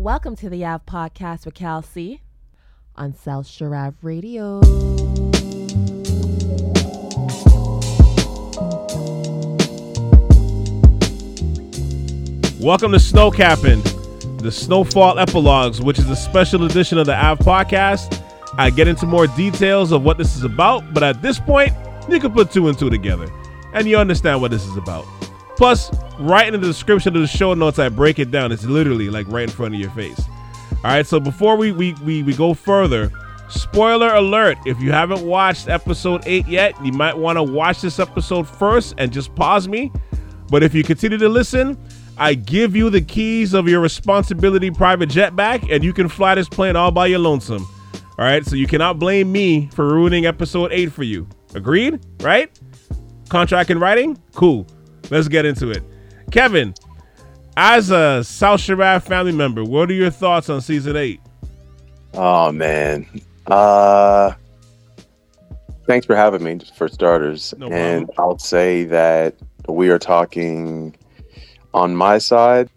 Welcome to the Ave Podcast with Cal C on South Sharav Radio. Welcome to SnowCappin, the Snowfall Epilogues, which is a special edition of the Ave Podcast. I get into more details of what this is about, but at this point, you can put two and two together, and you understand what this is about. Plus, right in the description of the show notes, I break it down. It's literally like right in front of your face. All right, so before we we, we, we go further, spoiler alert if you haven't watched episode 8 yet, you might want to watch this episode first and just pause me. But if you continue to listen, I give you the keys of your responsibility private jet back, and you can fly this plane all by your lonesome. All right, so you cannot blame me for ruining episode 8 for you. Agreed? Right? Contract in writing? Cool. Let's get into it. Kevin, as a South Sharav family member, what are your thoughts on season 8? Oh man. Uh thanks for having me for starters. No and. I'll say that we are talking on my side.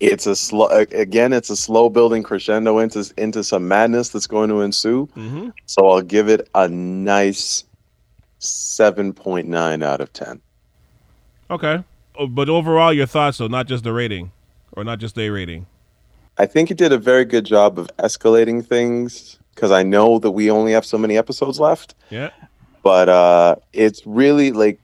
It's a slow again, it's a slow building crescendo into into some madness that's going to ensue. Mm-hmm. So I'll give it a nice 7.9 out of 10. Okay. Oh, But overall, your thoughts, though, not just the rating or not just the rating. I think it did a very good job of escalating things because I know that we only have so many episodes left. Yeah. but uh it's really like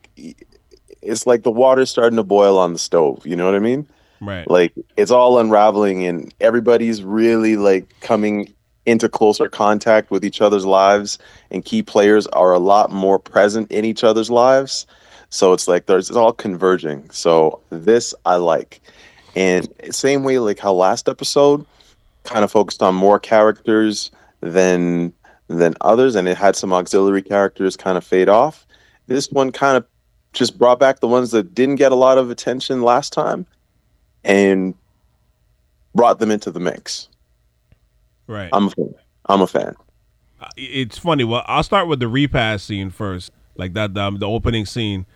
it's like the water's starting to boil on the stove you know what i mean Right. like it's all unraveling and everybody's really like coming into closer contact with each other's lives and key players are a lot more present in each other's lives so it's like there's it's all converging so this i like and same way like how last episode kind of focused on more characters than than others and it had some auxiliary characters kind of fade off this one kind of just brought back the ones that didn't get a lot of attention last time and brought them into the mix Right. i'm a fan i'm a fan Uh, it's funny. Well, I'll start with the repass scene first, like that um, the opening scene.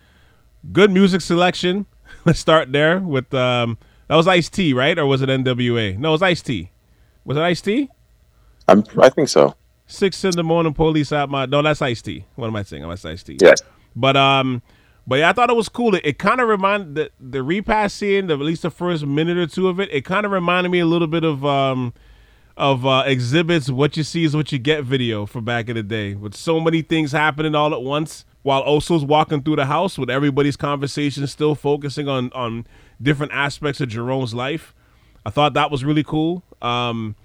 Good music selection. Let's start there with um that was Ice T, right? Or was it NWA? No, it was Ice T. Was it Ice T? i'm i think so Six in the morning, police out my. No, that's Ice T. What am I saying? That's Ice T. yes But um, but yeah, I thought it was cool. It, it kind of reminded the the repass scene, the, at least the first minute or two of it. It kind of reminded me a little bit of um of uh, Xzibit's. What you see is what you get. Video from back in the day, with so many things happening all at once. While Oso's walking through the house, with everybody's conversation still focusing on on different aspects of Jerome's life. I thought that was really cool. Um,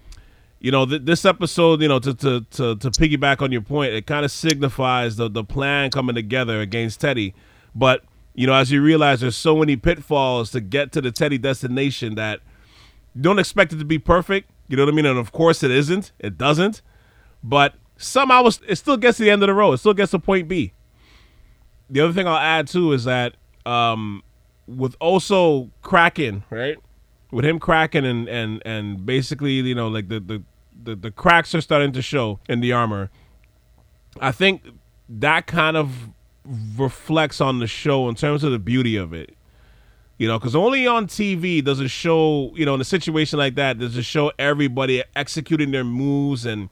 you know, th- this episode, you know, to, to to to piggyback on your point, it kind of signifies the the plan coming together against Teddy. But you know, as you realize, there's so many pitfalls to get to the Teddy destination that you don't expect it to be perfect. You know what I mean? And of course, it isn't. It doesn't. But somehow it still gets to the end of the road. It still gets to point B. The other thing I'll add too is that um, with Oso cracking, right? With him cracking and and and basically, you know, like the the the, the cracks are starting to show in the armor. I think that kind of reflects on the show in terms of the beauty of it. You know, because only on TV does it show, you know, in a situation like that, does it show everybody executing their moves and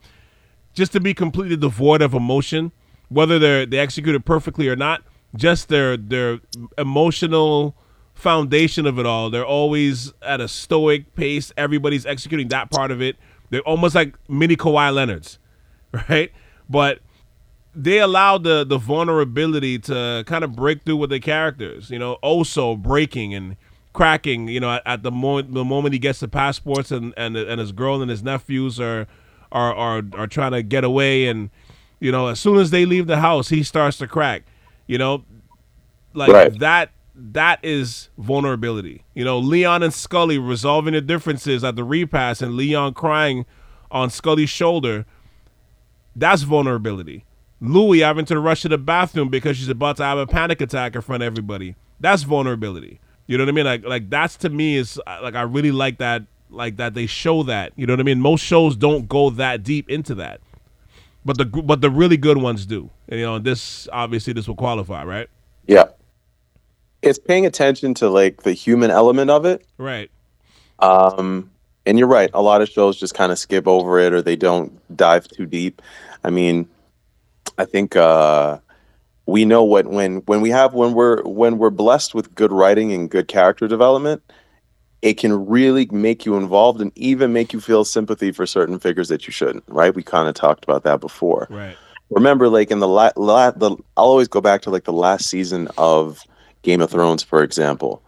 just to be completely devoid of emotion, whether they're they execute it perfectly or not, just their their emotional foundation of it all. They're always at a stoic pace. Everybody's executing that part of it. They're almost like mini Kawhi Leonards, right? But they allow the the vulnerability to kind of break through with the characters. You know, oh Oso breaking and cracking. You know, at, at the moment the moment he gets the passports and and and his girl and his nephews are are are are trying to get away, and you know, as soon as they leave the house, he starts to crack. You know, like Right. that. That is vulnerability. You know, Leon and Scully resolving the differences at the repass, and Leon crying on Scully's shoulder that's vulnerability. Louie having to rush to the bathroom because she's about to have a panic attack in front of everybody. That's vulnerability. You know what I mean? Like like that's to me is uh, like I really like that like that they show that. You know what I mean? Most shows don't go that deep into that. But the but the really good ones do. And, you know, this obviously this will qualify, right? yeah it's paying attention to like the human element of it Right. um And you're right. A lot of shows just kind of skip over it or they don't dive too deep. I mean, I think uh, we know what when when we have when we're when we're blessed with good writing and good character development, it can really make you involved and even make you feel sympathy for certain figures that you shouldn't. Right? We kind of talked about that before. Right. Remember, like in the la-, la- the I'll always go back to like the last season of Game of Thrones, for example,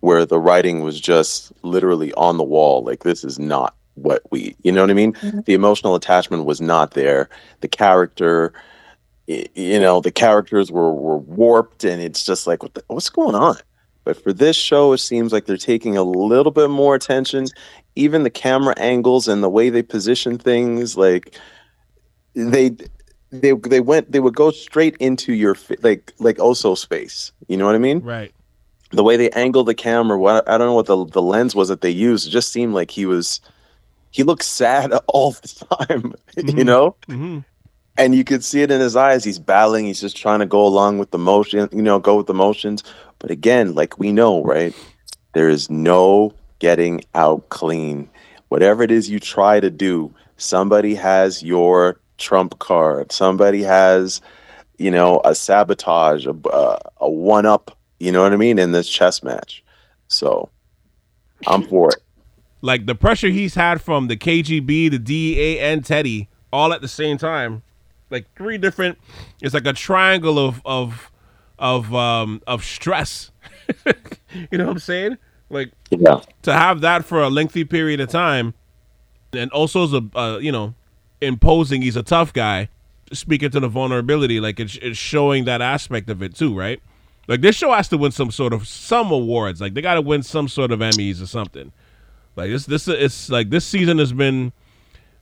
where the writing was just literally on the wall. Like this is not what we, you know what I mean? Mm-hmm. The emotional attachment was not there. The character you know the characters were were warped and it's just like what the, what's going on but for this show it seems like they're taking a little bit more attention even the camera angles and the way they position things like they they they went they would go straight into your like like oso space you know what i mean right the way they angled the camera what i don't know what the, the lens was that they used it just seemed like he was he looked sad all the time mm-hmm. you know mm-hmm and you could see it in his eyes. He's battling. He's just trying to go along with the motion, you know, go with the motions. But again, like we know, right? There is no getting out clean. Whatever it is you try to do, somebody has your trump card. Somebody has, you know, a sabotage, a, a one up. You know what I mean in this chess match. So, I'm for it. Like the pressure he's had from the KGB, the DEA, and Teddy all at the same time like three different. It's like a triangle of of of um of stress. you know what I'm saying? Like yeah. to have that for a lengthy period of time, and also as a uh, you know imposing. He's a tough guy. Speaking to the vulnerability, like it's it's showing that aspect of it too, right? Like this show has to win some sort of some awards. Like they got to win some sort of Emmys or something. Like this, this it's like this season has been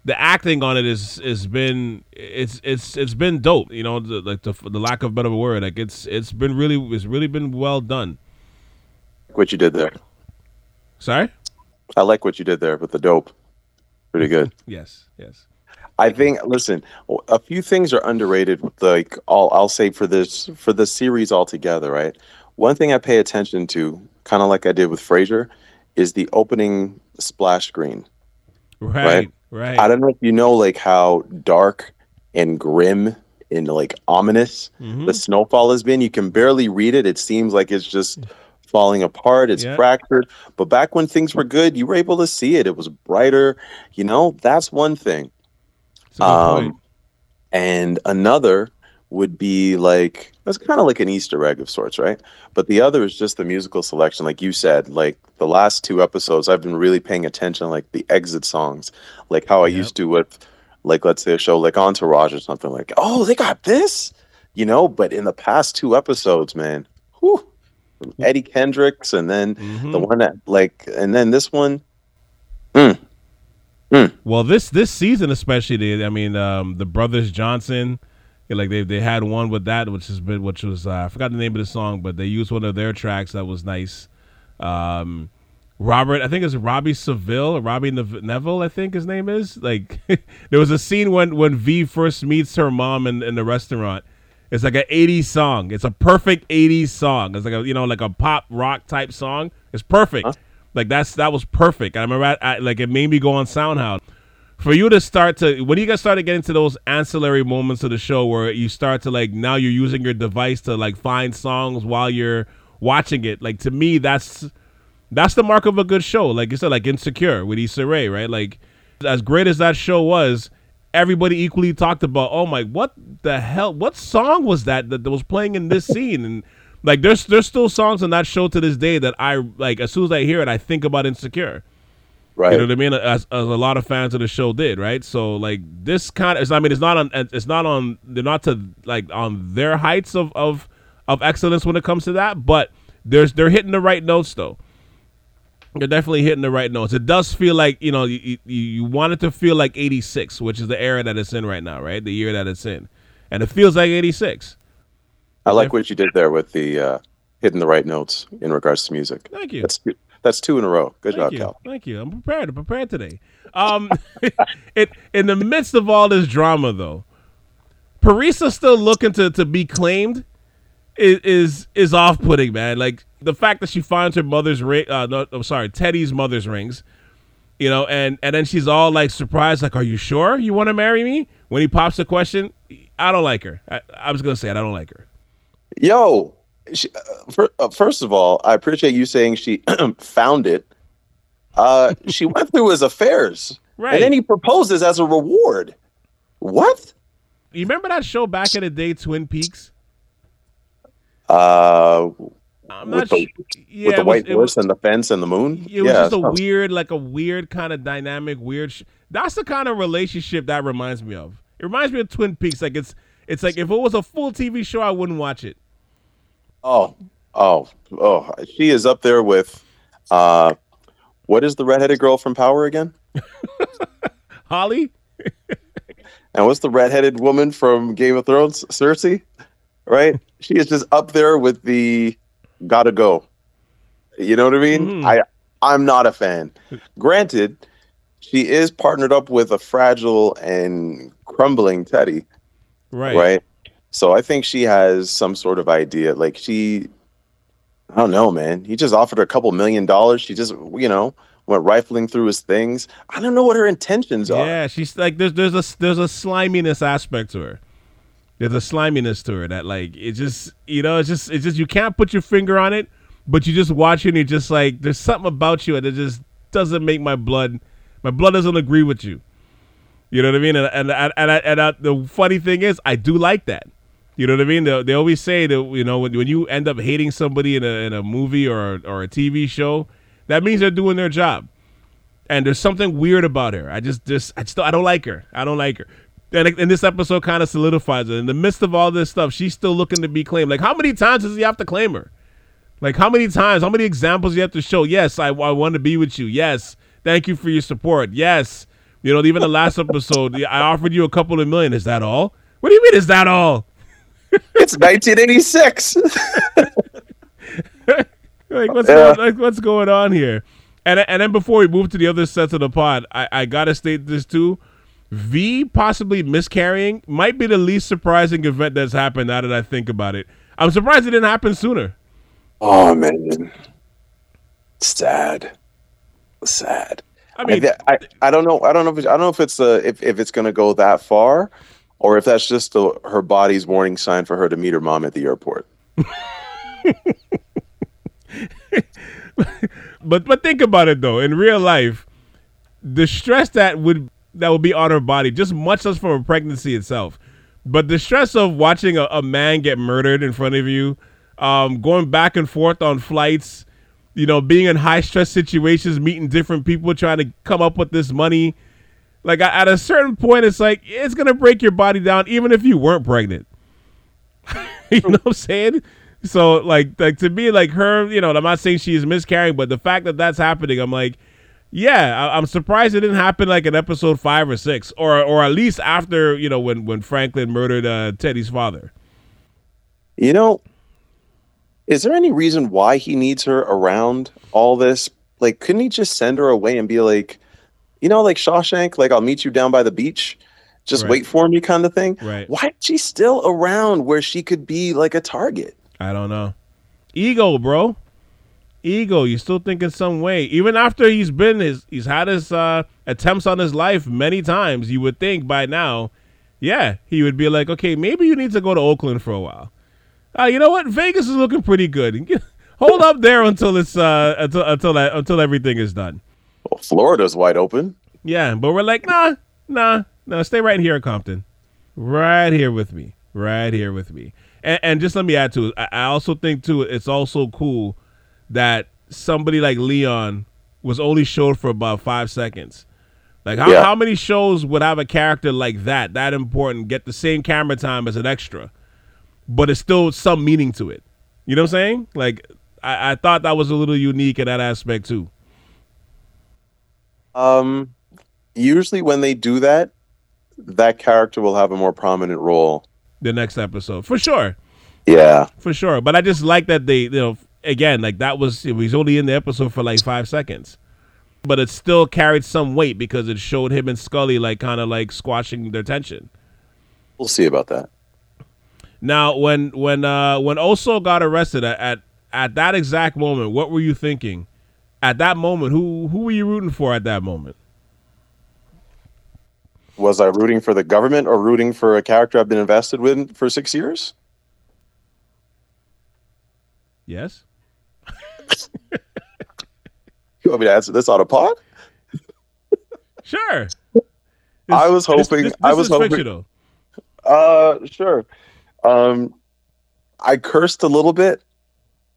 the acting on it is has been it's it's it's been dope. You know, the, like the, the lack of better word, like it's it's been really it's really been well done. What you did there? Sorry. I like what you did there with the dope. Pretty good. yes. Yes. I think. Listen, a few things are underrated. Like all, I'll say for this for the series altogether, right? One thing I pay attention to, kind of like I did with Frasier, is the opening splash screen. Right. right? Right. I don't know if you know like how dark and grim and like ominous mm-hmm. the snowfall has been. You can barely read it. It seems like it's just falling apart. It's yeah. fractured. But back when things were good, you were able to see it. It was brighter. You know, that's one thing. Um, and another would be like that's kind of like an Easter egg of sorts, right? But the other is just the musical selection, like you said. Like the last two episodes, I've been really paying attention, like the exit songs, like how I yep. used to with, like let's say a show like Entourage or something. Like, oh, they got this, you know. But in the past two episodes, man, whew, Eddie Kendricks, and then mm-hmm. the one that like, and then this one. Mm, mm. Well, this this season especially, I mean, um, the brothers Johnson like they they had one with that, which has been which was uh, I forgot the name of the song, but they used one of their tracks that was nice. Um, Robert, I think it's Robbie Seville, Robbie Nevil, I think his name is. Like there was a scene when when V first meets her mom in, in the restaurant. It's like an 80s song. It's a perfect 80s song. It's like a you know like a pop rock type song. It's perfect. Huh? Like that's that was perfect. I remember I, I, like it made me go on SoundHound for you to start to when you guys started getting to those ancillary moments of the show where you start to like now you're using your device to like find songs while you're watching it like to me that's that's the mark of a good show. Like you said like insecure with Issa Rae right? Like as great as that show was everybody equally talked about oh my what the hell what song was that that was playing in this scene? And like there's there's still songs on that show to this day that I like as soon as I hear it I think about insecure Right. You know what I mean? As, as, a lot of fans of the show did, right? So like this kind of, I mean, it's not on, it's not on, they're not to like on their heights of of of excellence when it comes to that, but there's they're hitting the right notes though. They're definitely hitting the right notes. It does feel like you know you, you, you want it to feel like '86, which is the era that it's in right now, right? The year that it's in, and it feels like '86. I like what you did there with the uh, hitting the right notes in regards to music. Thank you. That's that's two in a row. Good Thank job, you. Cal. Thank you. I'm prepared. I'm prepared today. Um, it in the midst of all this drama, though, Parisa still looking to to be claimed is is, is off putting, man. Like the fact that she finds her mother's ring. Uh, no, I'm sorry, Teddy's mother's rings. You know, and and then she's all like surprised, like, "Are you sure you want to marry me?" When he pops the question, I don't like her. I, I was gonna say it, I don't like her. Yo, she, uh, uh, first of all, I appreciate you saying she found it. Uh, she went through his affairs, Right. and then he proposes as a reward. What? You remember that show back in the day, Twin Peaks? Uh, I'm with not the, su- yeah, with the it was- white horse was- and the fence and the moon. It was yeah, just a sounds- weird, like a weird kind of dynamic, weird. Sh- That's the kind of relationship that reminds me of. It reminds me of Twin Peaks. Like it's, it's like if it was a full TV show, I wouldn't watch it. Oh, oh, oh! She is up there with, uh, what is the redheaded girl from Power again? Holly, And what's the redheaded woman from Game of Thrones? Cersei, right? she is just up there with the gotta go. You know what I mean? Mhm. I I'm not a fan. Granted, she is partnered up with a fragile and crumbling Teddy, right? right? So I think she has some sort of idea. Like she, I don't know, man. He just offered her a couple million dollars. She just, you know, went rifling through his things. I don't know what her intentions are. Yeah, she's like there's there's a there's a sliminess aspect to her. There's a sliminess to her that like it just you know it's just it's just you can't put your finger on it, but you just watch it and you're just like there's something about you and it just doesn't make my blood my blood doesn't agree with you. You know what I mean? And and and, and, I, and I, the funny thing is I do like that. You know what I mean? They, they always say that you know when, when you end up hating somebody in a in a movie or or a TV show, that means they're doing their job and there's something weird about her. I just, just, I still I don't like her. I don't like her. And, and this episode kind of solidifies it. In the midst of all this stuff, she's still looking to be claimed. Like, how many times does he have to claim her? Like, how many times? How many examples you have to show? Yes, I, I want to be with you. Yes, thank you for your support. Yes, you know, even the last episode, I offered you a couple of million. Is that all? What do you mean? Is that all? It's 1986. like what's Yeah. going, like what's going on here? And and then before we move to the other sets of the pod, I, I gotta state this too. V possibly miscarrying might be the least surprising event that's happened now that I think about it. I'm surprised it didn't happen sooner. oh man, sad, sad. I I, mean, I, I don't know. I don't know if it's, I don't know if it's uh, if if it's gonna go that far, or if that's just the, her body's warning sign for her to meet her mom at the airport. but but think about it though. In real life, the stress that would that would be on her body, just much less from a pregnancy itself, but the stress of watching a, a man get murdered in front of you, um, going back and forth on flights, you know, being in high stress situations, meeting different people, trying to come up with this money. Like at a certain point, it's like it's gonna break your body down, even if you weren't pregnant. you know what I'm saying? So like like to me like her, you know, I'm not saying she's miscarrying, but the fact that that's happening, I'm like, yeah, I, I'm surprised it didn't happen like in episode five or six, or or at least after you know when when Franklin murdered uh, Teddy's father. You know, is there any reason why he needs her around all this? Like, couldn't he just send her away and be like, you know, like Shawshank, like I'll meet you down by the beach, just Right. wait for me, kind of thing? Right. Why is she still around where she could be like a target? I don't know. Ego, bro. Ego. You still think in some way, even after he's been his, he's had his uh, attempts on his life many times. You would think by now, yeah, he would be like, okay, maybe you need to go to Oakland for a while. Uh, you know what? Vegas is looking pretty good. Hold up there until it's uh until until that, until everything is done. Well, Florida's wide open. Yeah, but we're like, nah, nah, no, stay right here in Compton. Right here with me. Right here with me. And, and just let me add to it. I, I also think too, it's also cool that somebody like Leon was only showed for about five seconds. Like how, Yeah. how many shows would have a character like that, that important, get the same camera time as an extra, but it's still some meaning to it. You know what I'm saying? Like I, I thought that was a little unique in that aspect too. Um, usually when they do that, that character will have a more prominent role. The next episode, for sure. Yeah. for sure. But I just like that they, you know, again, like that was he was only in the episode for like five seconds, but it still carried some weight because it showed him and Scully like kind of like squashing their tension. We'll see about that. Now, when when uh when Oso got arrested at, at at that exact moment, what were you thinking at that moment, who who were you rooting for at that moment? Was I rooting for the government or rooting for a character I've been invested with for six years? Yes. You want me to answer this on a pod? Sure. I was hoping- This, this, I was hoping- fictional. Uh, sure. Um, I cursed a little bit.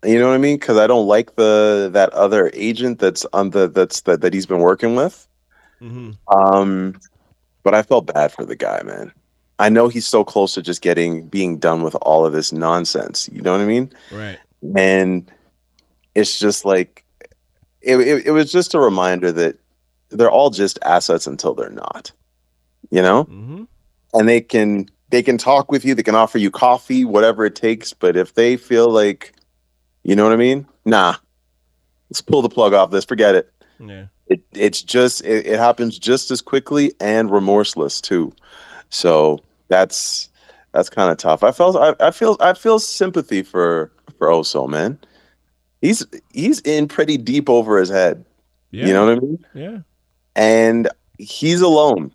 You know what I mean? Because I don't like the that other agent that's on the that's that that he's been working with. hmm Um, but I felt bad for the guy, man. I know he's so close to just getting being done with all of this nonsense. You know what I mean? Right. and it's just like it, it, it was just a reminder that they're all just assets until they're not you know hmm and they can they can talk with you they can offer you coffee whatever it takes but if they feel like you know what i mean? Nah. Let's pull the plug off this. Forget it. Yeah. it, it's just it, it happens just as quickly and remorseless too. So that's that's kind of tough. I felt I, I feel i feel sympathy for for oso man. He's he's in pretty deep over his head. Yeah. you know what i mean? Yeah. and he's alone.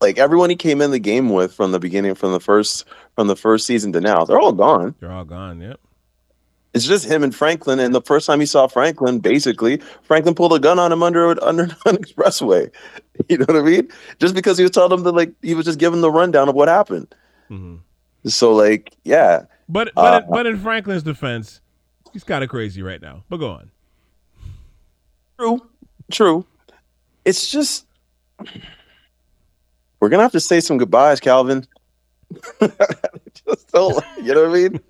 Like everyone he came in the game with from the beginning from the first from the first season to now they're all gone They're all gone. Yep. it's just him and Franklin. And the first time he saw Franklin, basically, Franklin pulled a gun on him under under an expressway. You know what I mean? Just because he was telling him that, like, he was just giving the rundown of what happened. hmm So, like, yeah, But but Uh, but in Franklin's defense, he's kind of crazy right now. But go on. true, true. It's just we're gonna have to say some goodbyes, Calvin. just don't, you know what I mean?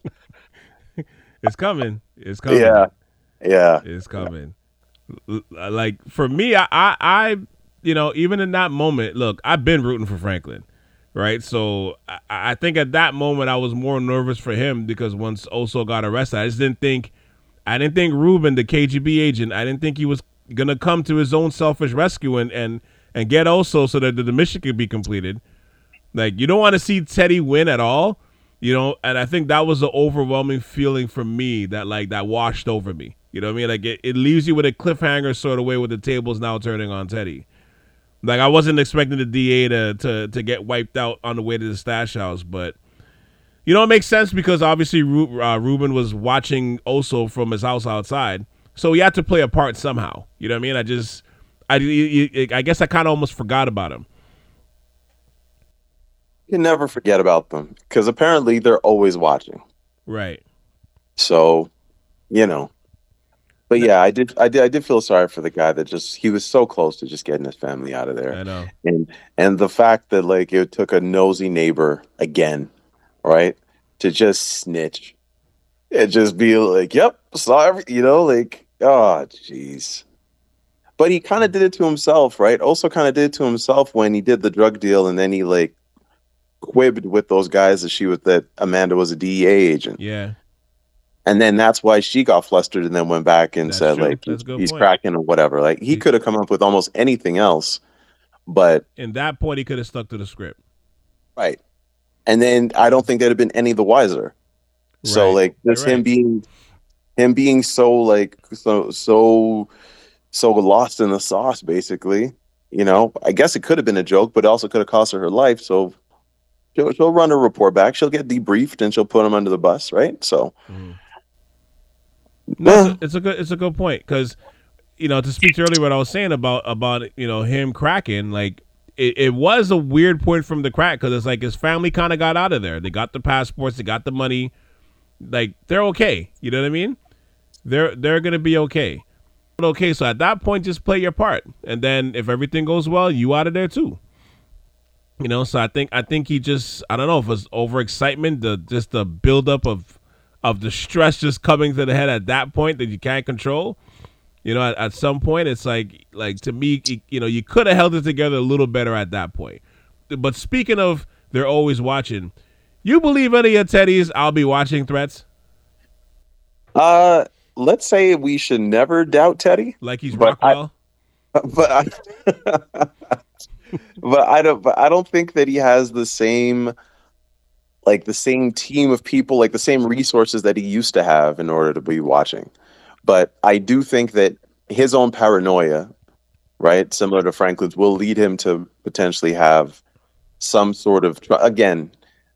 It's coming. It's coming. Yeah, yeah. It's coming. L- Like for me, I, I, I, you know, even in that moment, look, I've been rooting for Franklin, right? So I, I think at that moment I was more nervous for him because once Oso got arrested, I just didn't think, I didn't think Ruben, the KGB agent, I didn't think he was gonna come to his own selfish rescue and and and get Oso so that the mission could be completed. Like you don't want to see Teddy win at all, you know. And I think that was the overwhelming feeling for me that like that washed over me. You know what I mean? Like it, it leaves you with a cliffhanger sort of way with the tables now turning on Teddy. Like I wasn't expecting the DA to to to get wiped out on the way to the stash house, but you know it makes sense because obviously Ru- uh, Ruben was watching Oso from his house outside, so he had to play a part somehow. You know what I mean? I just I I guess I kind of almost forgot about him. You never forget about them because apparently they're always watching. Right. So, you know. But yeah, I did I did I did feel sorry for the guy that just he was so close to just getting his family out of there. I know. And and the fact that like it took a nosy neighbor again, right? To just snitch. And just be like, Yep, saw every you know, like, oh jeez. But he kind of did it to himself, right? Oso kind of did it to himself when he did the drug deal and then he like quibbed with those guys that she was that Amanda was a DEA agent. Yeah. and then that's why she got flustered and then went back and That's said true. like he's cracking or whatever. Like he could have come up with almost anything else but In that point, he could have stuck to the script. right. And then i don't think they'd have been any the wiser. So like just You're him being him being so like so so so lost in the sauce basically. You know i guess it could have been a joke but it also could have cost her her life. So she'll, she'll run a report back she'll get debriefed and she'll put him under the bus right so mm. No, it's, a, it's a good it's a good point because you know to speak to earlier what I was saying about about you know him cracking like it, it was a weird point from the crack because it's like his family kind of got out of there. They got the passports, they got the money, like they're okay. You know what I mean? They're they're gonna be okay. Okay, so at that point, just play your part, and then if everything goes well, you out of there too. You know, so I think I think he just I don't know if it's overexcitement, the just the buildup of of the stress just coming to the head at that point that you can't control. You know, at, at some point, it's like like to me, you know, you could have held it together a little better at that point. But speaking of, they're always watching. You believe any of Teddy's "I'll be watching" threats? Uh, let's say we should never doubt Teddy, Like he's But I- Rockwell? but I, but I don't, but I don't think that he has the same, like the same team of people, like the same resources that he used to have in order to be watching. But I do think that his own paranoia, right, similar to Franklin's, will lead him to potentially have some sort of again.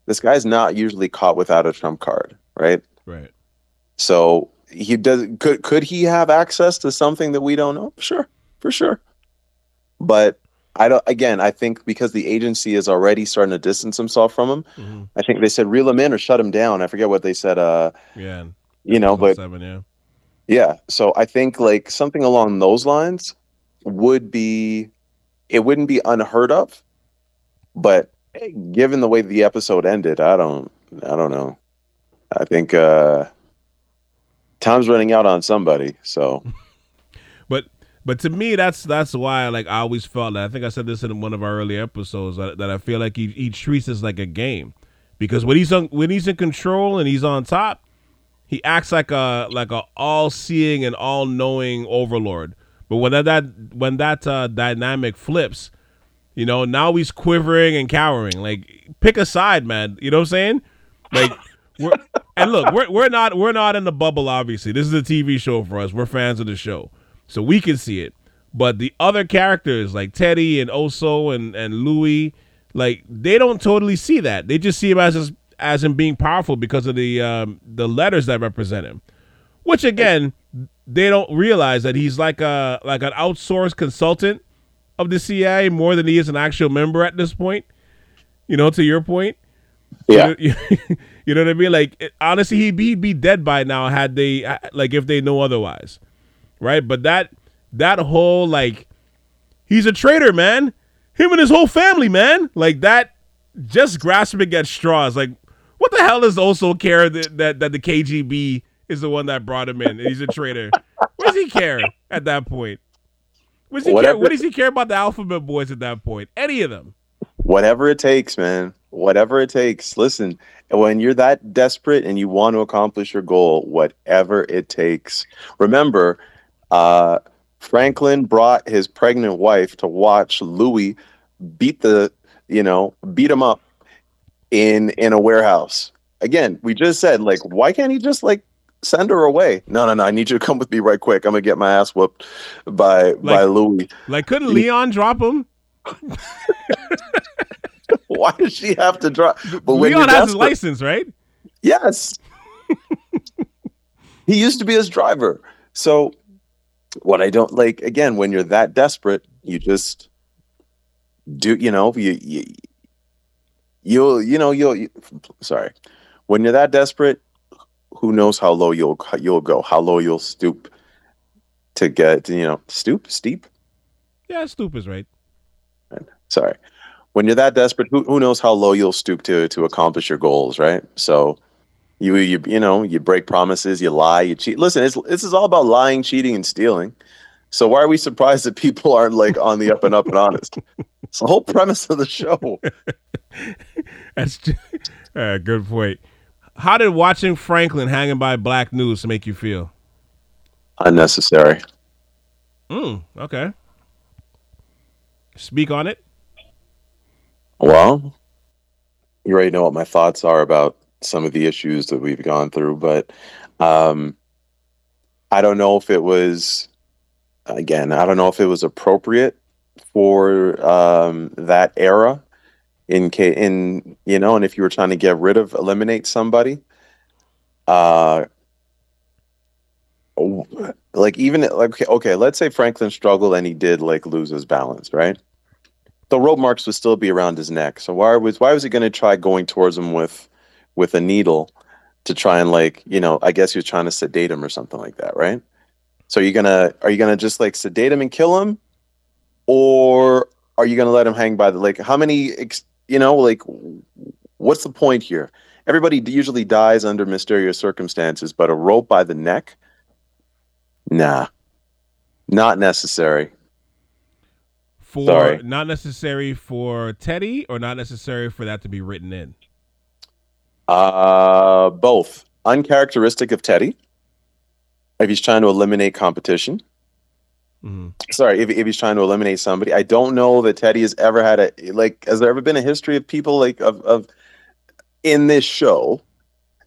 This guy's not usually caught without a trump card, right? Right. So he does. Could could he have access to something that we don't know? Sure, for sure. But I don't. Again, I think because the agency is already starting to distance himself from him. Mhm. I think they said reel him in or shut him down. I forget what they said. Uh, Yeah. you know, but seven. Yeah. yeah. So I think like something along those lines would be. It wouldn't be unheard of, but given the way the episode ended, I don't. I don't know. I think uh time's running out on somebody. So But to me, that's that's why like I always felt that. I think I said this in one of our early episodes that, that I feel like he he treats this like a game because when he's on when he's in control and he's on top, he acts like a like a all seeing and all knowing overlord. But when that, that when that uh, dynamic flips, you know, now he's quivering and cowering. Like pick a side, man. You know what I'm saying? Like and look, we're we're not we're not in the bubble. Obviously, this is a TV show for us. We're fans of the show, so we can see it. But the other characters like Teddy and Oso and and Louie, like they don't totally see that. They just see him as as, as him being powerful because of the um, the letters that represent him. Which again, they don't realize that he's like a like an outsourced consultant of the CIA more than he is an actual member at this point. You know, to your point. yeah, You know, you know what I mean? Like it- honestly, he'd be, he'd be dead by now had they like if they know otherwise, right? But that that whole like he's a traitor, man. Him and his whole family, man. Like that, just grasping at straws. Like what the hell does Oso care that that, that the KGB is the one that brought him in? He's a traitor. what does he care at that point? What does he care? What does he care about the alphabet boys at that point? Any of them? whatever it takes, man. Whatever it takes. Listen, when you're that desperate and you want to accomplish your goal, whatever it takes. Remember, uh, Franklin brought his pregnant wife to watch Louie beat the, you know, beat him up in in a warehouse. Again, we just said like, why can't he just like send her away? No, no, no. I need you to come with me right quick. I'm gonna get my ass whooped by by Louie. Like couldn't Leon drop him? Why does she have to drop? But Leon has his license, right? Yes. he used to be his driver. So what I don't like again when you're that desperate, you just do you know, you, you you'll you know, you'll you, sorry. When you're that desperate, who knows how low you'll you'll go, how low you'll stoop to get, you know, stoop, steep? Yeah, Stoop is right. sorry when you're that desperate who, who knows how low you'll stoop to to accomplish your goals right so you you you know you break promises you lie you cheat listen it's, this is all about lying cheating and stealing so why are we surprised that people aren't like on the up and up and honest it's the whole premise of the show That's uh, good point. How did watching Franklin hanging by Black News make you feel? unnecessary Mm, okay. Speak on it. well you already know what my thoughts are about some of the issues that we've gone through but um i don't know if it was again i don't know if it was appropriate for um that era in in you know and if you were trying to get rid of eliminate somebody uh like even like okay, okay let's say franklin struggled and he did like lose his balance right? The rope marks would still be around his neck so why was why was he going to try going towards him with with a needle to try and like you know i guess he was trying to sedate him or something like that right? So are you gonna are you gonna just like sedate him and kill him? Or are you gonna let him hang by the like how many ex, you know like what's the point here? Everybody usually dies under mysterious circumstances but a rope by the neck? Nah. Not necessary. For Sorry. not necessary for Teddy or not necessary for that to be written in. Uh, both. Uncharacteristic of Teddy. If he's trying to eliminate competition. hmm Sorry, if, if he's trying to eliminate somebody. I don't know that Teddy has ever had a like. Has there ever been a history of people like of of in this show?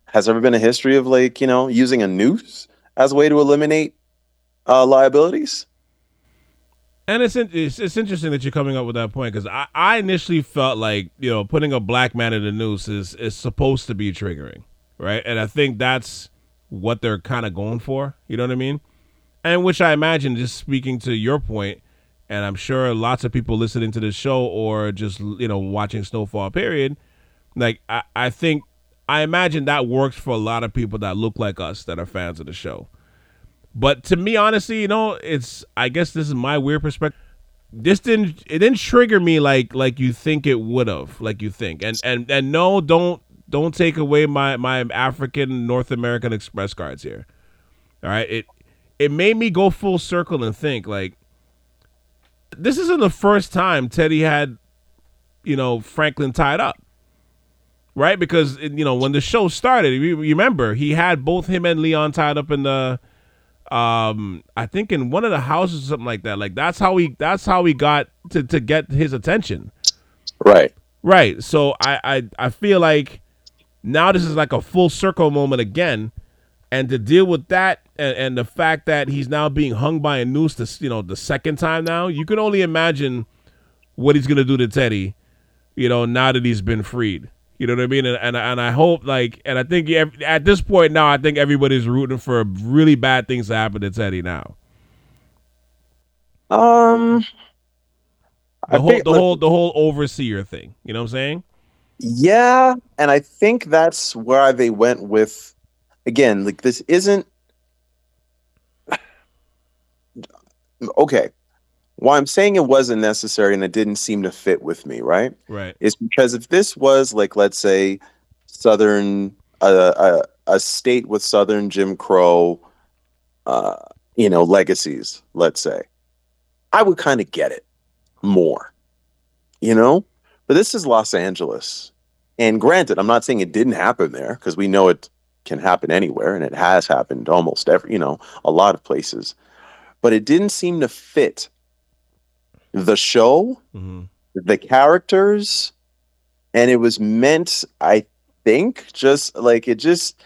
Has there ever been a history of like you know using a noose as a way to eliminate uh, liabilities. And it's, in, it's it's interesting that you're coming up with that point because I, I initially felt like you know putting a black man in the noose is is supposed to be triggering, right? And I think that's what they're kind of going for. You know what I mean? And which I imagine, just speaking to your point, and I'm sure lots of people listening to this show or just you know watching Snowfall period, like I, I think I imagine that works for a lot of people that look like us that are fans of the show. But to me, honestly, you know, it's I guess this is my weird perspective. This didn't it didn't trigger me like like you think it would have, like you think. And and and no, don't don't take away my my African North American Express cards here. All right, it it made me go full circle and think like this isn't the first time Teddy had you know Franklin tied up right? Because you know when the show started, you remember he had both him and Leon tied up in the, um, I think in one of the houses or something like that. Like that's how he that's how he got to to get his attention. Right. Right. So I I I feel like now this is like a full circle moment again, and to deal with that and, and the fact that he's now being hung by a noose, this you know the second time now, you can only imagine what he's gonna do to Teddy, you know, now that he's been freed. You know what I mean? And, and and I hope like, and I think at this point now, I think everybody's rooting for really bad things to happen to Teddy now. Um, the I whole the whole the whole overseer thing. You know what I'm saying? Yeah, and I think that's where they went with. Again, like this isn't okay why I'm saying it wasn't necessary and it didn't seem to fit with me, right? Right. Is because if this was like, let's say, Southern, uh, a, a state with Southern Jim Crow, uh, you know, legacies, let's say, I would kind of get it more, you know? But this is Los Angeles. And granted, I'm not saying it didn't happen there because we know it can happen anywhere and it has happened almost every, you know, a lot of places. But it didn't seem to fit the show, mm-hmm. the characters, and it was meant, I think, just like it just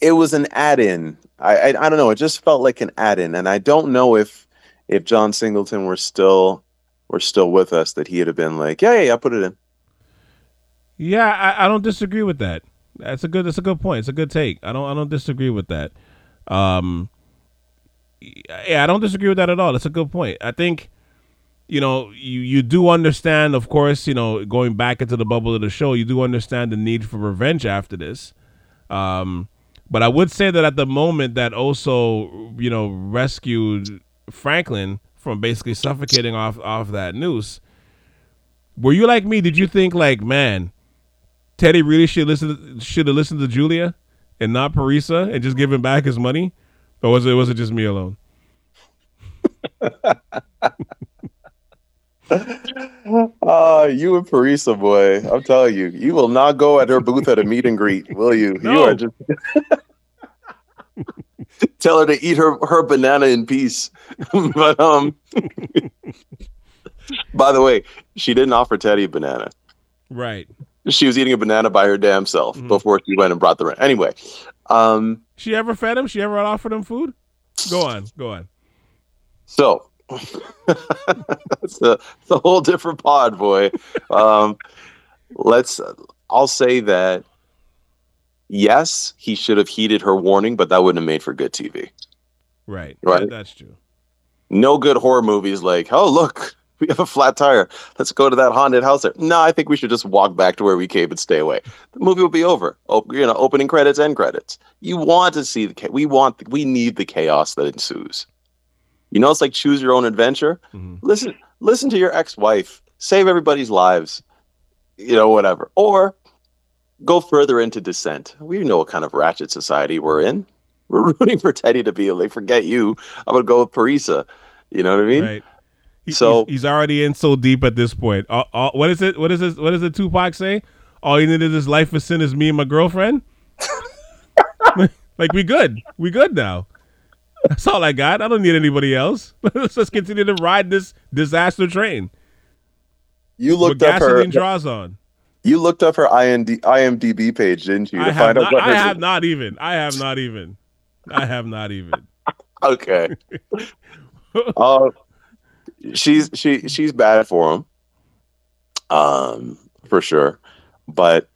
it was an add-in. I, I, I don't know. It just felt like an add-in, and I don't know if if John Singleton were still were still with us, that he'd have been like, yeah, yeah, yeah, put it in. Yeah, I, I don't disagree with that. That's a good. That's a good point. It's a good take. I don't. I don't disagree with that. Um, yeah, I don't disagree with that at all. That's a good point. I think you know, you, you do understand, of course, you know, going back into the bubble of the show, you do understand the need for revenge after this. Um, but I would say that at the moment that Oso, you know, rescued Franklin from basically suffocating off off that noose. Were you like me? Did you think like, man, Teddy really should listen should have listened to Julia and not Parisa and just give him back his money, or was it was it just me alone? uh, you and Parisa, boy, I'm telling you, you will not go at her booth at a meet and greet, will you? No. You are just tell her to eat her her banana in peace. but um, by the way, she didn't offer Teddy a banana. Right. She was eating a banana by her damn self mm-hmm. before she went and brought the rent. Anyway, um, she ever fed him? She ever offered him food? Go on, go on. So it's, a, a whole different pod, boy. Um, let's. I'll say that. Yes, he should have heeded her warning, but that wouldn't have made for good TV. Right. Right. That's true. No good horror movies like, oh look, we have a flat tire. Let's go to that haunted house there. No, I think we should just walk back to where we came and stay away. The movie will be over. Oh, you know, opening credits, end credits. You want to see the we want we need the chaos that ensues. You know, it's like choose your own adventure. Mm-hmm. Listen, listen to your ex-wife. Save everybody's lives. You know, whatever. Or go further into dissent. We know what kind of ratchet society we're in. We're rooting for Teddy to be like, forget you. I'm gonna go with Parisa. You know what I mean? Right. He, so he's, he's, already in so deep at this point. All, all, what is it? What is it? What does the Tupac say? All you need is this life for sin is me and my girlfriend. like we good. We good now. That's all I got. I don't need anybody else. Let's just continue to ride this disaster train. You looked up her draws on. You looked up her IMD, IMDb page, didn't you? I have, not, I have not even. I have not even. I have not even. Okay. uh, she's she she's bad for him, um, for sure. But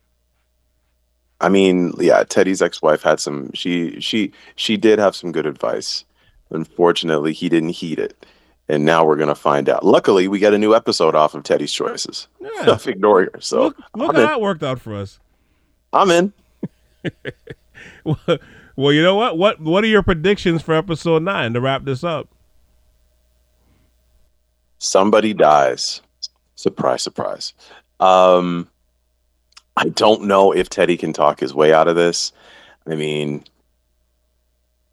I mean, yeah, Teddy's ex-wife had some. She she she did have some good advice. Unfortunately, he didn't heed it, and now we're gonna find out. Luckily, we get a new episode off of Teddy's choices Yeah. of ignoring her. So look look how in. that worked out for us. I'm in. well, you know what? What what are your predictions for episode nine to wrap this up? somebody dies. Surprise, surprise. Um, I don't know if Teddy can talk his way out of this. I mean,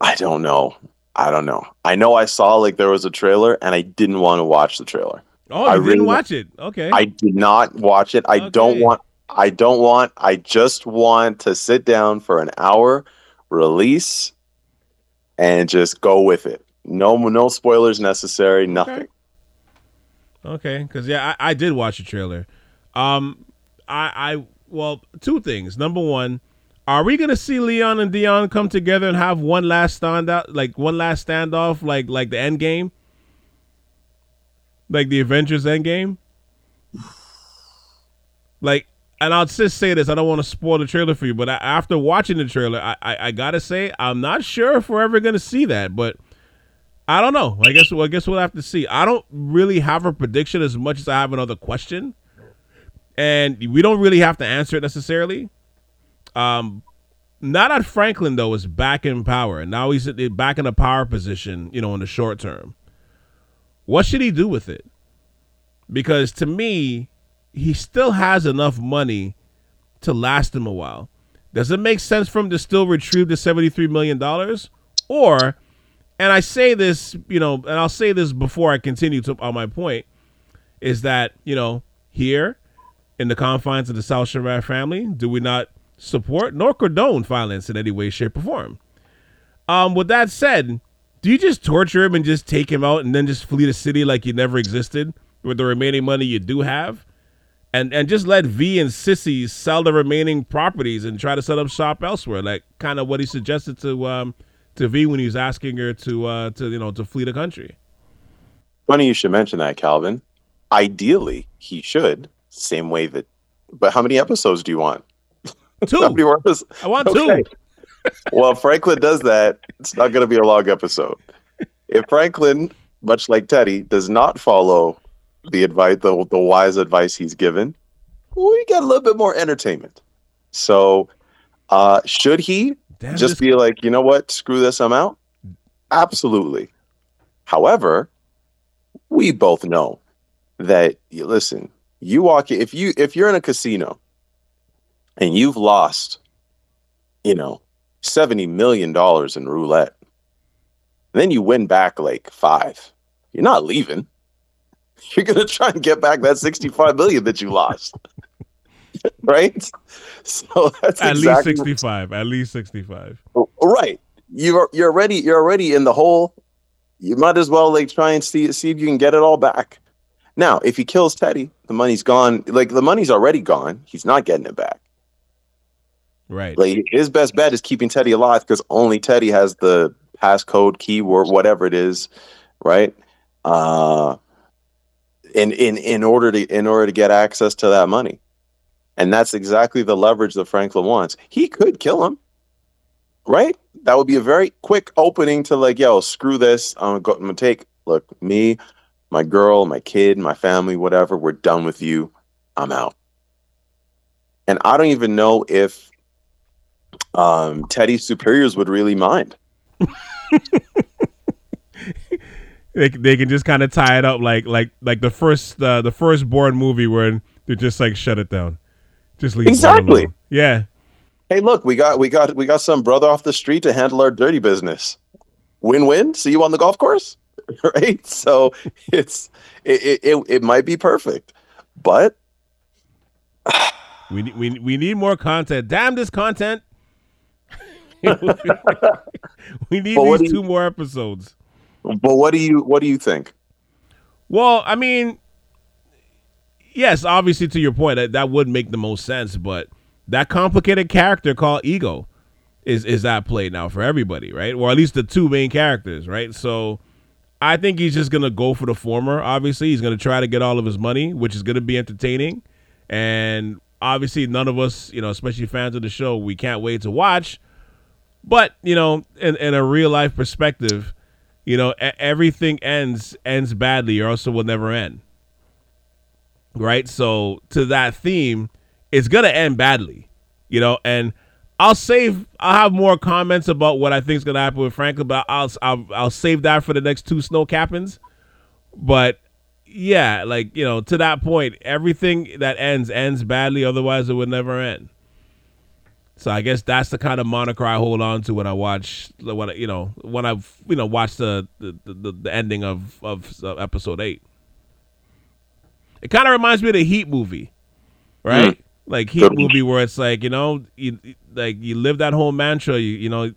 I don't know. I don't know. I know I saw like there was a trailer and I didn't want to watch the trailer. Oh, I you really- didn't watch it? Okay. I did not watch it. I don't want I don't want I just want to sit down for an hour, release and just go with it. No no spoilers necessary, nothing. Okay, because yeah, I, I did watch the trailer. Um, I, I well, two things. Number one, are we gonna see Leon and Dion come together and have one last standout, like one last standoff, like like the end game, like the Avengers end game? Like, and I'll just say this: I don't want to spoil the trailer for you, but I, after watching the trailer, I, I I gotta say I'm not sure if we're ever gonna see that, but. I don't know. I guess well, I guess we'll have to see. I don't really have a prediction as much as I have another question, and we don't really have to answer it necessarily. Um, not that Franklin though is back in power, and now he's back in a power position. You know, in the short term, what should he do with it? Because to me, he still has enough money to last him a while. Does it make sense for him to still retrieve the seventy-three million dollars, or and I say this, you know, and I'll say this before I continue to on my point, is that you know here in the confines of the South Sharad family, do we not support nor condone violence in any way, shape, or form? Um, with that said, do you just torture him and just take him out and then just flee the city like you never existed with the remaining money you do have? And, and just let V and Cissy sell the remaining properties and try to set up shop elsewhere, like kind of what he suggested to um, to V when he was asking her to uh, to you know to flee the country. Funny you should mention that, Calvin. Ideally, he should. Same way that. But how many episodes do you want? How Two. many more episodes? I want Okay. two. well, if Franklin does that, it's not going to be a long episode. If Franklin, much like Teddy, does not follow the advice, the, the wise advice he's given, we get a little bit more entertainment. So, uh, should he Damn, just this- be like, you know what, screw this, I'm out? Absolutely. However, we both know that you listen, you walk if you if you're in a casino and you've lost, you know, 70 million dollars in roulette, then you win back like five, you're not leaving. You're gonna try and get back that 65 million that you lost. right? So that's at exactly least sixty five. At least sixty five. Oh, right. You're you're already you're already in the hole. You might as well like try and see see if you can get it all back. Now, if he kills Teddy, the money's gone. Like the money's already gone. He's not getting it back. Right. Like his best bet is keeping Teddy alive because only Teddy has the passcode, keyword, whatever it is, right? Uh, in in in order to in order to get access to that money, and that's exactly the leverage that Franklin wants. He could kill him, right? That would be a very quick opening to like, yo, screw this. I'm gonna, go, I'm gonna take look me, my girl, my kid, my family, whatever. We're done with you. I'm out. And I don't even know if um, Teddy's superiors would really mind. They they can just kind of tie it up like like like the first uh, the first Bourne movie where they're just like shut it down, just leave. Exactly. Yeah. Hey, look, we got we got we got some brother off the street to handle our dirty business. Win win. See you on the golf course, right? So it's it it, it, might be perfect, but We need we we need more content. Damn this content. we need But these you- two more episodes. but what do you what do you think? Well, I mean, yes, obviously to your point, that, that would make the most sense, but that complicated character called Ego, is is at play now for everybody, right? Or at least the two main characters, right? So I think he's just gonna go for the former. Obviously, he's gonna try to get all of his money, which is gonna be entertaining. And obviously, none of us, you know, especially fans of the show, we can't wait to watch. But you know, in, in a real life perspective, you know, everything ends ends badly, or else it will never end. Right. So to that theme, it's gonna end badly, you know, and I'll save. I'll have more comments about what I think is going to happen with Franklin, but I'll, I'll I'll save that for the next two SnowCappins. But yeah, like you know, to that point, everything that ends ends badly. Otherwise, it would never end. So I guess that's the kind of moniker I hold on to when I watch when you know when I've you know watched the the, the, the ending of of episode eight. It kind of reminds me of the Heat movie, right? Mm like Heat movie where it's like you know you like you live that whole mantra you you know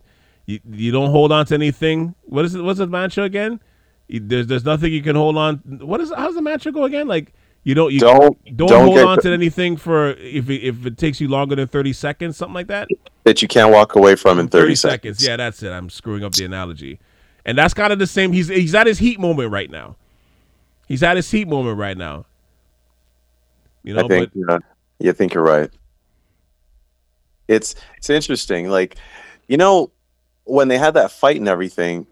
you, you don't hold on to anything. What is it what's the mantra again? You, there's there's nothing you can hold on what is how's the mantra go again? Like you don't you don't don't, don't hold on to anything for if it, if it takes you longer than 30 seconds something like that? That you can't walk away from in 30, 30 seconds. seconds. Yeah that's it. I'm screwing up the analogy. And that's kind of the same he's he's at his heat moment right now. He's at his heat moment right now. You know I think, but. You think you're right. It's it's interesting. Like, you know, when they had that fight and everything,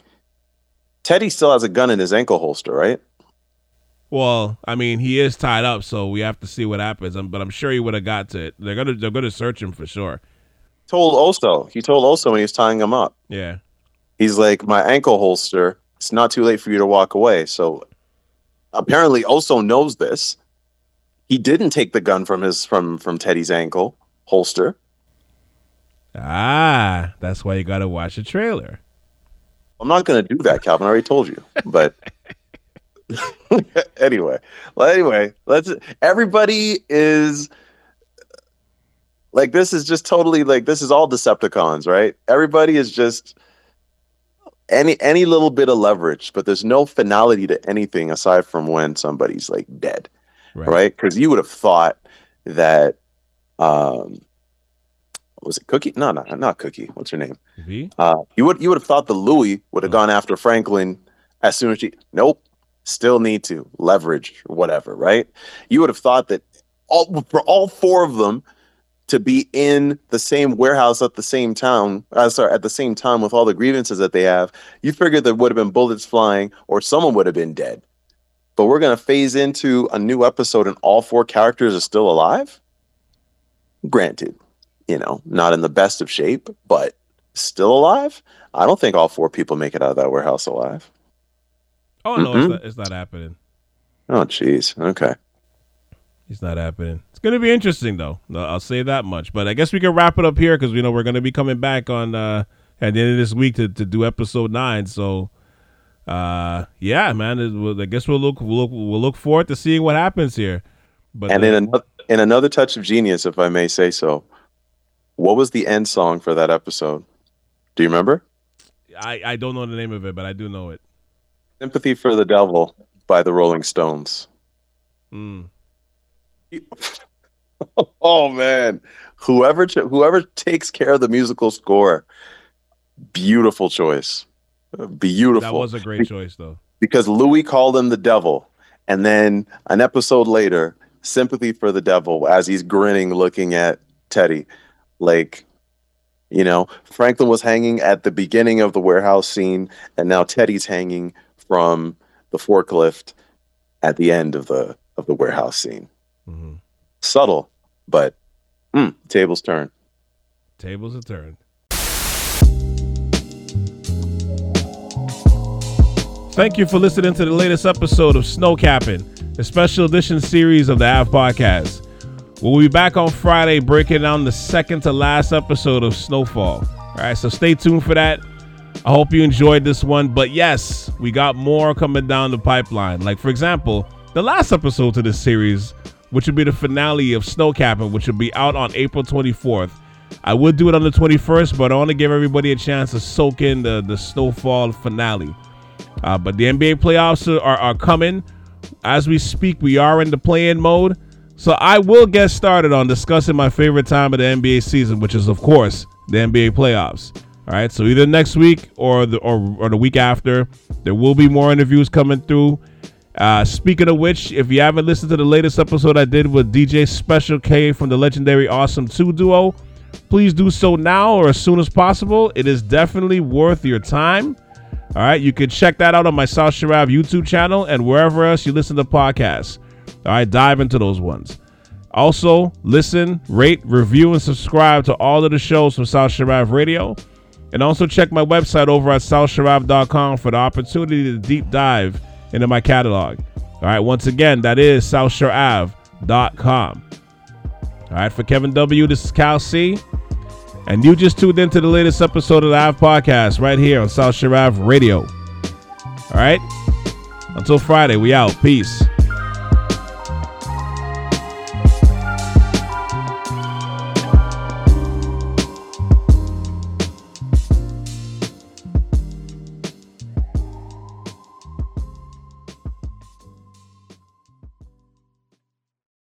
Teddy still has a gun in his ankle holster, right? Well, I mean, he is tied up, so we have to see what happens. Um, but I'm sure he would have got to it. They're gonna they're gonna search him for sure. Told also, he told also when he was tying him up. Yeah, he's like, my ankle holster. It's not too late for you to walk away. So apparently, also knows this. He didn't take the gun from his from from Teddy's ankle holster. Ah, that's why you got to watch the trailer. I'm not going to do that, Calvin. I already told you. But anyway, well, anyway, let's. Everybody is like this is just totally like this is all Decepticons, right? Everybody is just any any little bit of leverage, but there's no finality to anything aside from when somebody's like dead right? Because right? you would have thought that, um, was it Cookie? No, no, not Cookie. What's her name? V. Uh, you would you would have thought the Louie would have oh. gone after Franklin as soon as she. Nope. Still need to leverage whatever, right? You would have thought that all for all four of them to be in the same warehouse at the same time, uh, sorry, at the same time with all the grievances that they have, you figured there would have been bullets flying or someone would have been dead but we're going to phase into a new episode and all four characters are still alive. Granted, you know, not in the best of shape, but still alive. I don't think all four people make it out of that warehouse alive. Oh no, mm-hmm. it's, not, it's not happening. Oh jeez. Okay. It's not happening. It's going to be interesting though. I'll say that much. But I guess we can wrap it up here because we know we're going to be coming back on uh, at the end of this week to, to do episode nine. So uh, yeah, man. It, I guess we'll look we'll look we'll look forward to seeing what happens here. But and uh, in another in another touch of genius, if I may say so, what was the end song for that episode? Do you remember? I I don't know the name of it, but I do know it. "Sympathy for the Devil" by the Rolling Stones. Hmm. oh man, whoever whoever takes care of the musical score, beautiful choice. Beautiful. That was a great choice, though. Because Louie called him the devil. And then an episode later, sympathy for the devil as he's grinning, looking at Teddy. Like, you know, Franklin was hanging at the beginning of the warehouse scene, and now Teddy's hanging from the forklift at the end of the of the warehouse scene. Mm-hmm. Subtle, but mm, tables turn. Tables are turned. Thank you for listening to the latest episode of SnowCappin, the special edition series of the Ave Podcast. We'll be back on Friday breaking down the second to last episode of Snowfall. All right, so stay tuned for that. I hope you enjoyed this one. But yes, we got more coming down the pipeline. Like, for example, the last episode to this series, which will be the finale of SnowCappin, which will be out on April 24th. I would do it on the 21st, but I want to give everybody a chance to soak in the, the Snowfall finale. Uh, but the NBA playoffs are, are, coming. As we speak, we are in the play-in mode. So I will get started on discussing my favorite time of the NBA season, which is, of course, the NBA playoffs. All right, so either next week or the or, or the week after, there will be more interviews coming through. Uh, speaking of which, if you haven't listened to the latest episode I did with DJ Special K from the legendary Awesome 2 duo, please do so now or as soon as possible. It is definitely worth your time. All right, you can check that out on my South Sharav YouTube channel and wherever else you listen to podcasts. All right, dive into those ones. Also, listen, rate, review, and subscribe to all of the shows from South Sharav Radio. And also check my website over at southsharav.com for the opportunity to deep dive into my catalog. All right, once again, that is southsharav.com. All right, for Kevin W., this is Cal C. And you just tuned into the latest episode of the Ave Podcast right here on South Sharav Radio. All right, until Friday, we out. Peace.